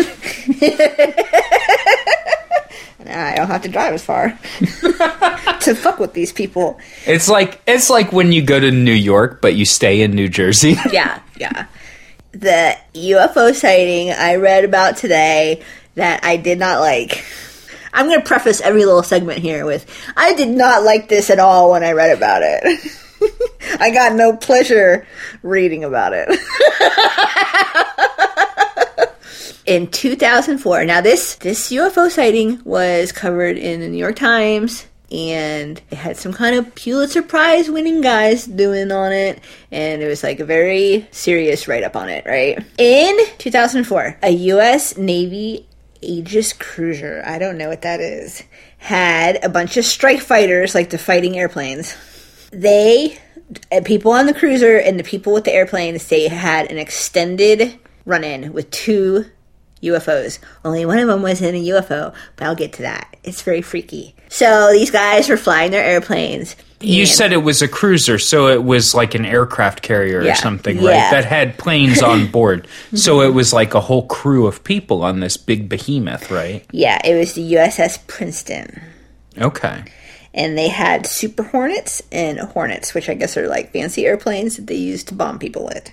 I don't have to drive as far (laughs) to fuck with these people. It's like it's like when you go to New York but you stay in New Jersey. (laughs) Yeah, yeah. The UFO sighting I read about today that I did not like. I'm going to preface every little segment here with I did not like this at all when I read about it. (laughs) I got no pleasure reading about it. (laughs) in 2004. Now this this UFO sighting was covered in the New York Times and it had some kind of Pulitzer Prize winning guys doing on it and it was like a very serious write up on it, right? In 2004, a US Navy Aegis cruiser, I don't know what that is, had a bunch of strike fighters like the fighting airplanes they people on the cruiser and the people with the airplanes they had an extended run-in with two UFOs. Only one of them was in a UFO, but I'll get to that. It's very freaky. So these guys were flying their airplanes. You said it was a cruiser, so it was like an aircraft carrier Yeah. or something, Yeah. right? That had planes on (laughs) board. so mm-hmm. it was like a whole crew of people on this big behemoth, right? yeah, it was the USS Princeton. Okay. And they had Super Hornets and Hornets, which I guess are like fancy airplanes that they use to bomb people with.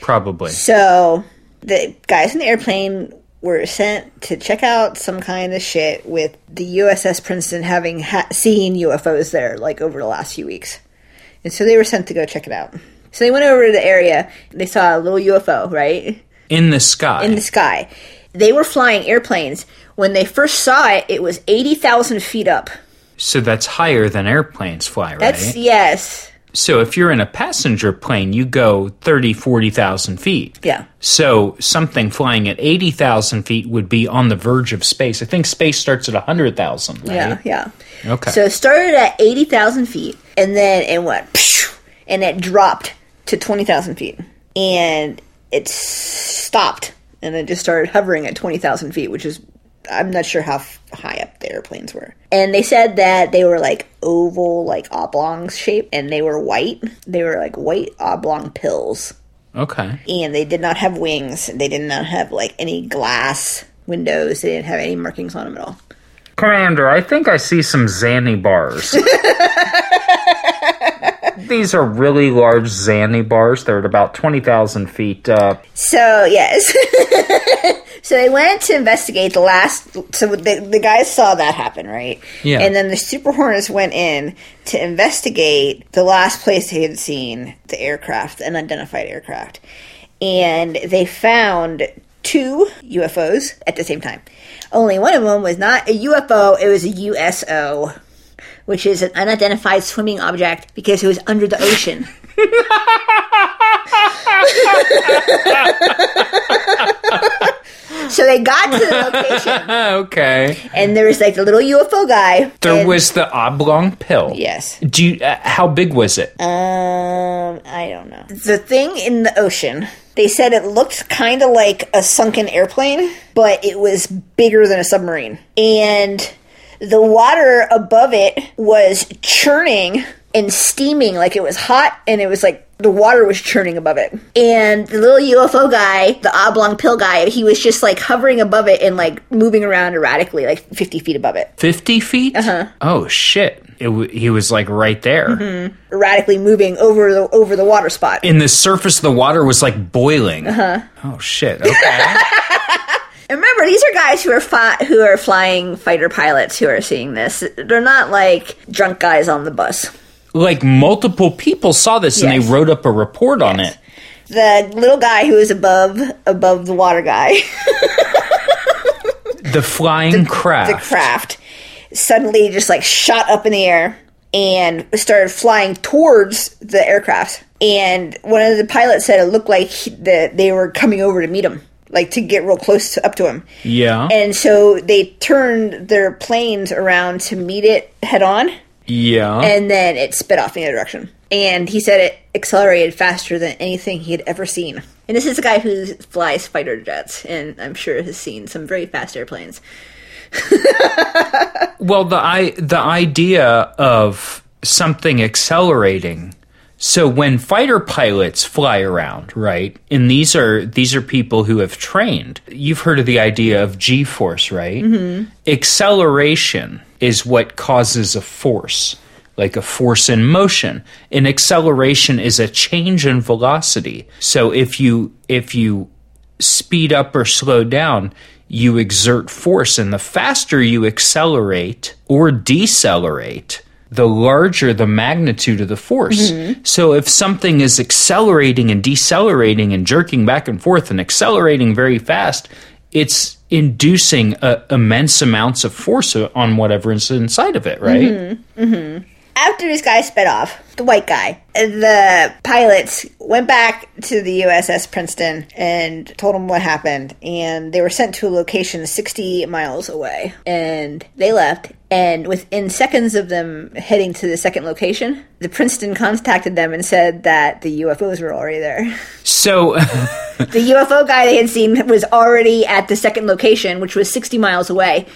Probably. So the guys in the airplane were sent to check out some kind of shit with the USS Princeton having ha- seen UFOs there like over the last few weeks. And so they were sent to go check it out. So they went over to the area. They saw a little UFO, right? In the sky. In the sky. They were flying airplanes. When they first saw it, it was 80,000 feet up. so that's higher than airplanes fly, right? That's, yes. So if you're in a passenger plane, you go 30, 40,000 feet. Yeah. So something flying at 80,000 feet would be on the verge of space. I think space starts at 100,000, right? Yeah, yeah. Okay. So it started at 80,000 feet, and then it went, and it dropped to 20,000 feet. And it stopped, and it just started hovering at 20,000 feet, which is, I'm not sure how f- high up the airplanes were. And they said that they were like oval, like oblong shape, and they were white. They were like white oblong pills. okay. And they did not have wings. They did not have like any glass windows. They didn't have any markings on them at all. Commander, I think I see some Zanny bars. (laughs) These are really large Zanny bars. They're at about 20,000 feet up. So yes, (laughs) so they went to investigate the last. So the the guys saw that happen, right? Yeah. And then the Super Hornets went in to investigate the last place they had seen the aircraft, an unidentified aircraft, and they found two UFOs at the same time. Only one of them was not a UFO; it was a USO. which is an unidentified swimming object because it was under the ocean. (laughs) (laughs) so they got to the location, (laughs) okay. and there was like the little UFO guy. There and- was the oblong pill. yes. Do you, uh, how big was it? Um, I don't know. The thing in the ocean, they said it looked kind of like a sunken airplane, but it was bigger than a submarine. And the water above it was churning and steaming like it was hot and it was like the water was churning above it. And the little UFO guy, the oblong pill guy, he was just like hovering above it and like moving around erratically, like 50 feet above it. 50 feet? Uh-huh. Oh, shit. It w- he was like right there. Mm-hmm. Erratically moving over the over the water spot. And the surface of the water was like boiling. Uh-huh. Oh, shit. Okay. (laughs) And remember, these are guys who are fi- who are flying fighter pilots who are seeing this. They're not like drunk guys on the bus. Like multiple people saw this and they wrote up a report on it. The little guy who is above above the water guy, (laughs) The flying craft. the craft, suddenly just like shot up in the air and started flying towards the aircraft. And one of the pilots said it looked like he, that they were coming over to meet him, like to get real close to, up to him. Yeah. And so they turned their planes around to meet it head on. Yeah. and then it spit off in the other direction. And he said it accelerated faster than anything he had ever seen. And this is a guy who flies fighter jets, and I'm sure has seen some very fast airplanes. (laughs) Well, the I the idea of something accelerating. So when fighter pilots fly around, right? And these are these are people who have trained. You've heard of the idea of G-force, right? Mm-hmm. Acceleration is what causes a force, like a force in motion. And acceleration is a change in velocity. So if you if you speed up or slow down, you exert force. And the faster you accelerate or decelerate, the larger the magnitude of the force. Mm-hmm. So if something is accelerating and decelerating and jerking back and forth and accelerating very fast, it's inducing uh, immense amounts of force on whatever is inside of it, right? Mm-hmm. Mm-hmm. After this guy sped off, the white guy, the pilots went back to the USS Princeton and told them what happened. And they were sent to a location 60 miles away. And they left. And within seconds of them heading to the second location, the Princeton contacted them and said that the UFOs were already there. So (laughs) The UFO guy they had seen was already at the second location, which was 60 miles away.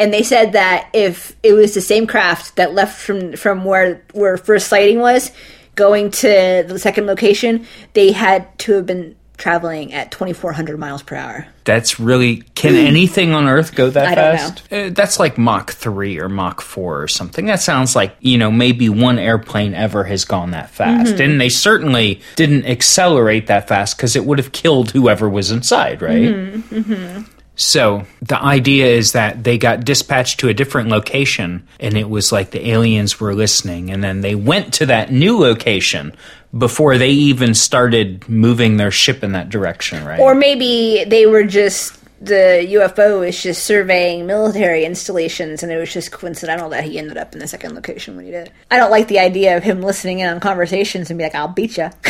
And they said that if it was the same craft that left from from where where first sighting was, going to the second location, they had to have been traveling at 2400 miles per hour. That's really. Can anything on Earth go that fast? Uh, that's like Mach 3 or Mach 4 or something. That sounds like, you know, maybe one airplane ever has gone that fast. Mm-hmm. And they certainly didn't accelerate that fast because it would have killed whoever was inside, right? Mm-hmm. So the idea is that they got dispatched to a different location and it was like the aliens were listening and then they went to that new location before they even started moving their ship in that direction, right? Or maybe they were just the UFO is just surveying military installations, and it was just coincidental that he ended up in the second location when he did. I don't like the idea of him listening in on conversations and be like, "I'll beat you." (laughs)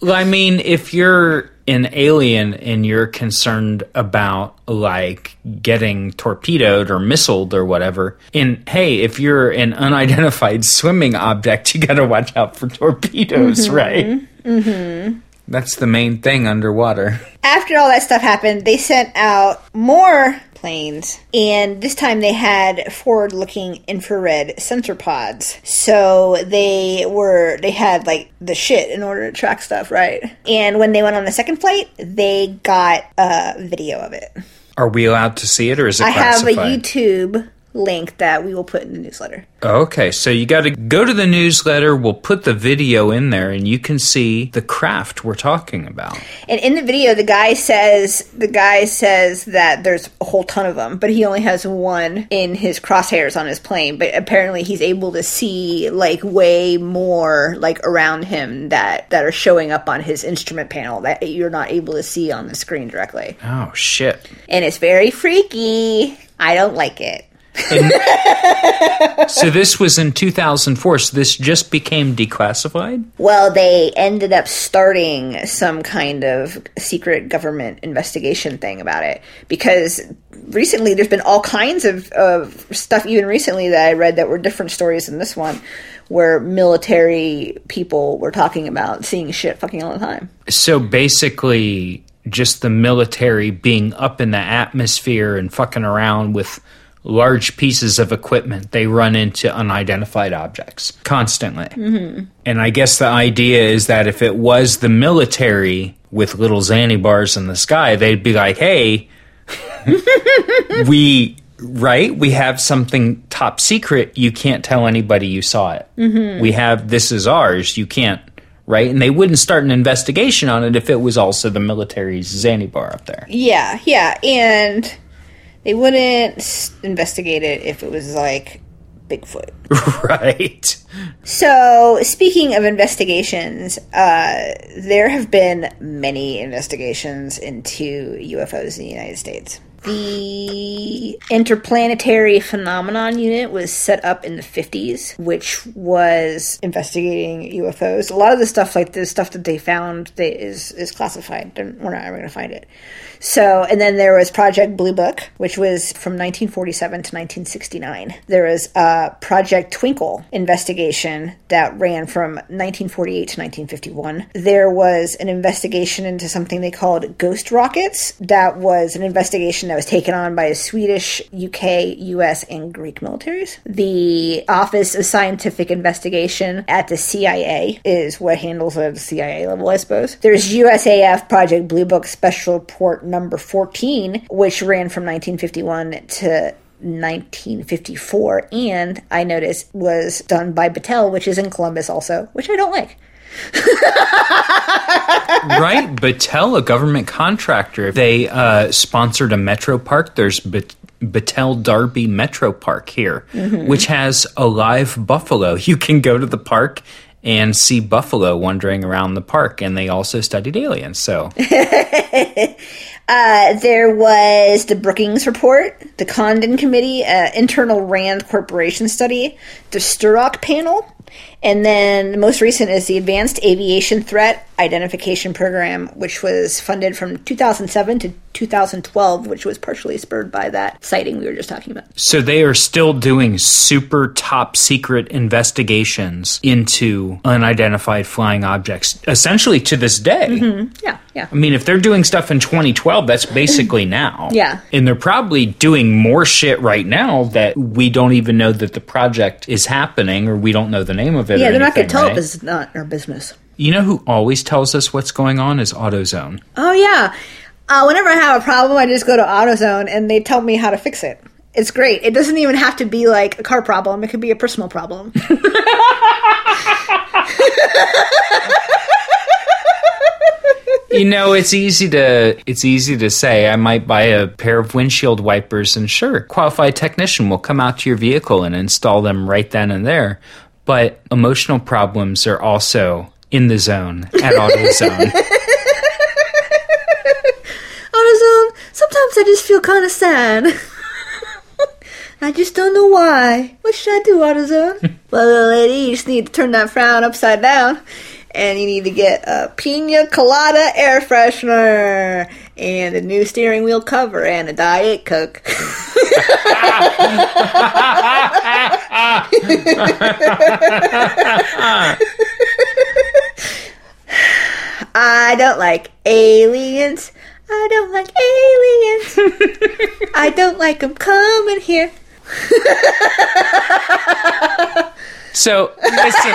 Well, I mean, if you're an alien and you're concerned about like getting torpedoed or missiled or whatever, and hey, if you're an unidentified (laughs) swimming object, you got to watch out for torpedoes, right? Mm-hmm. That's the main thing underwater. After all that stuff happened, they sent out more planes, and this time they had forward-looking infrared sensor pods. So they were they had like the shit in order to track stuff, right? And when they went on the second flight, they got a video of it. Are we allowed to see it, or is it I have a classified? YouTube link that we will put in the newsletter. Okay, so you got to go to the newsletter. We'll put the video in there, and you can see the craft we're talking about. And in the video, the guy says the guy says that there's a whole ton of them, but he only has one in his crosshairs on his plane. But apparently, he's able to see like way more like around him that that are showing up on his instrument panel that you're not able to see on the screen directly. Oh shit! And it's very freaky. I don't like it. (laughs) So this was in 2004. So this just became declassified. Well, they ended up starting some kind of secret government investigation thing about it because recently there's been all kinds of, of stuff, even recently, that I read that were different stories than this one, where military people were talking about seeing shit fucking all the time. So basically, just the military being up in the atmosphere and fucking around with large pieces of equipment. They run into unidentified objects constantly. Mm-hmm. And I guess the idea is that if it was the military with little Zanny bars in the sky, they'd be like, hey, (laughs) we. Right? We have something top secret. You can't tell anybody you saw it. Mm-hmm. We have this is ours. You can't right? And they wouldn't start an investigation on it if it was also the military's Zanny bar up there. Yeah, yeah, and they wouldn't investigate it if it was like Bigfoot. (laughs) right. So, speaking of investigations, uh, there have been many investigations into UFOs in the United States. The Interplanetary Phenomenon Unit was set up in the 50s, which was investigating UFOs. A lot of the stuff, like the stuff that they found, they, is is classified. and We're not ever going to find it. So, and then there was Project Blue Book, which was from 1947 to 1969. There was uh, Project Twinkle investigation that ran from 1948 to 1951. There was an investigation into something they called ghost rockets. That was an investigation that was taken on by a Swedish, UK, US, and Greek militaries. The Office of Scientific Investigation at the CIA is what handles it at the CIA level, I suppose. There's USAF Project Blue Book Special Report number 14, which ran from 1951 to 1954, and I noticed was done by Battelle, which is in Columbus also, which I don't like. (laughs) right. Battelle, a government contractor, they uh, sponsored a metro park. There's Bat- Battelle Darby Metro Park here, which has a live buffalo. You can go to the park and see buffalo wandering around the park, and they also studied aliens. So (laughs) Uh, there was the Brookings Report, the Condon Committee, uh, internal RAND Corporation study, the Sturrock panel, and then the most recent is the Advanced Aviation Threat Identification Program, which was funded from 2007 to 2012, which was partially spurred by that sighting we were just talking about. So they are still doing super top secret investigations into unidentified flying objects, essentially to this day. Mm-hmm. Yeah, yeah. I mean, if they're doing stuff in 2012, that's basically (laughs) now. Yeah. And they're probably doing more shit right now that we don't even know that the project is happening or we don't know the name of it. Yeah, they're not going anything, to tell right? us it's not our business. You know who always tells us what's going on is AutoZone. Oh, yeah. Uh, whenever I have a problem, I just go to AutoZone and they tell me how to fix it. It's great. It doesn't even have to be like a car problem, it could be a personal problem. (laughs) You know, it's easy to it's easy to say I might buy a pair of windshield wipers and sure, qualified technician will come out to your vehicle and install them right then and there. But emotional problems are also in the zone at AutoZone. AutoZone, (laughs) sometimes I just feel kind of sad. (laughs) I just don't know why. What should I do, AutoZone? (laughs) well, little lady, you just need to turn that frown upside down. And you need to get a pina colada air freshener and a new steering wheel cover and a Diet Coke. (laughs) I don't like aliens. I don't like aliens. (laughs) I don't like them coming here. (laughs) So listen,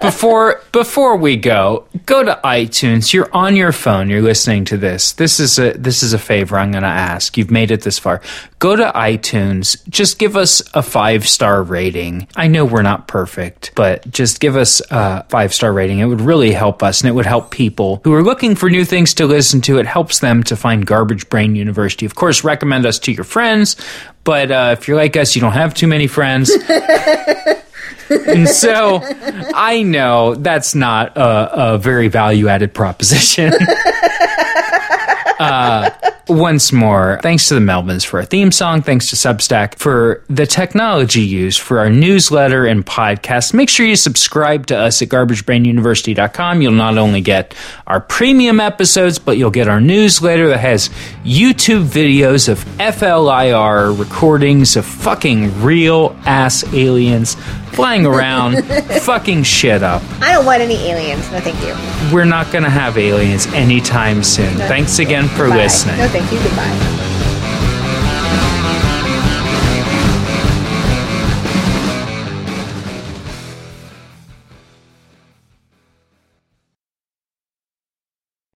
before before we go, go to iTunes. You're on your phone. You're listening to this. This is a this is a favor I'm going to ask. You've made it this far. Go to iTunes. Just give us a five star rating. I know we're not perfect, but just give us a five star rating. It would really help us, and it would help people who are looking for new things to listen to. It helps them to find Garbage Brain University. Of course, recommend us to your friends. But uh, if you're like us, you don't have too many friends. (laughs) and so I know that's not a, a very value added proposition. (laughs) Uh, once more, thanks to the Melvins for our theme song. Thanks to Substack for the technology used for our newsletter and podcast. Make sure you subscribe to us at garbagebrainuniversity.com. You'll not only get our premium episodes, but you'll get our newsletter that has YouTube videos of FLIR recordings of fucking real ass aliens flying around, (laughs) fucking shit up. I don't want any aliens. No, thank you. We're not going to have aliens anytime soon. Thanks again for Bye. listening. No, thank you. Goodbye.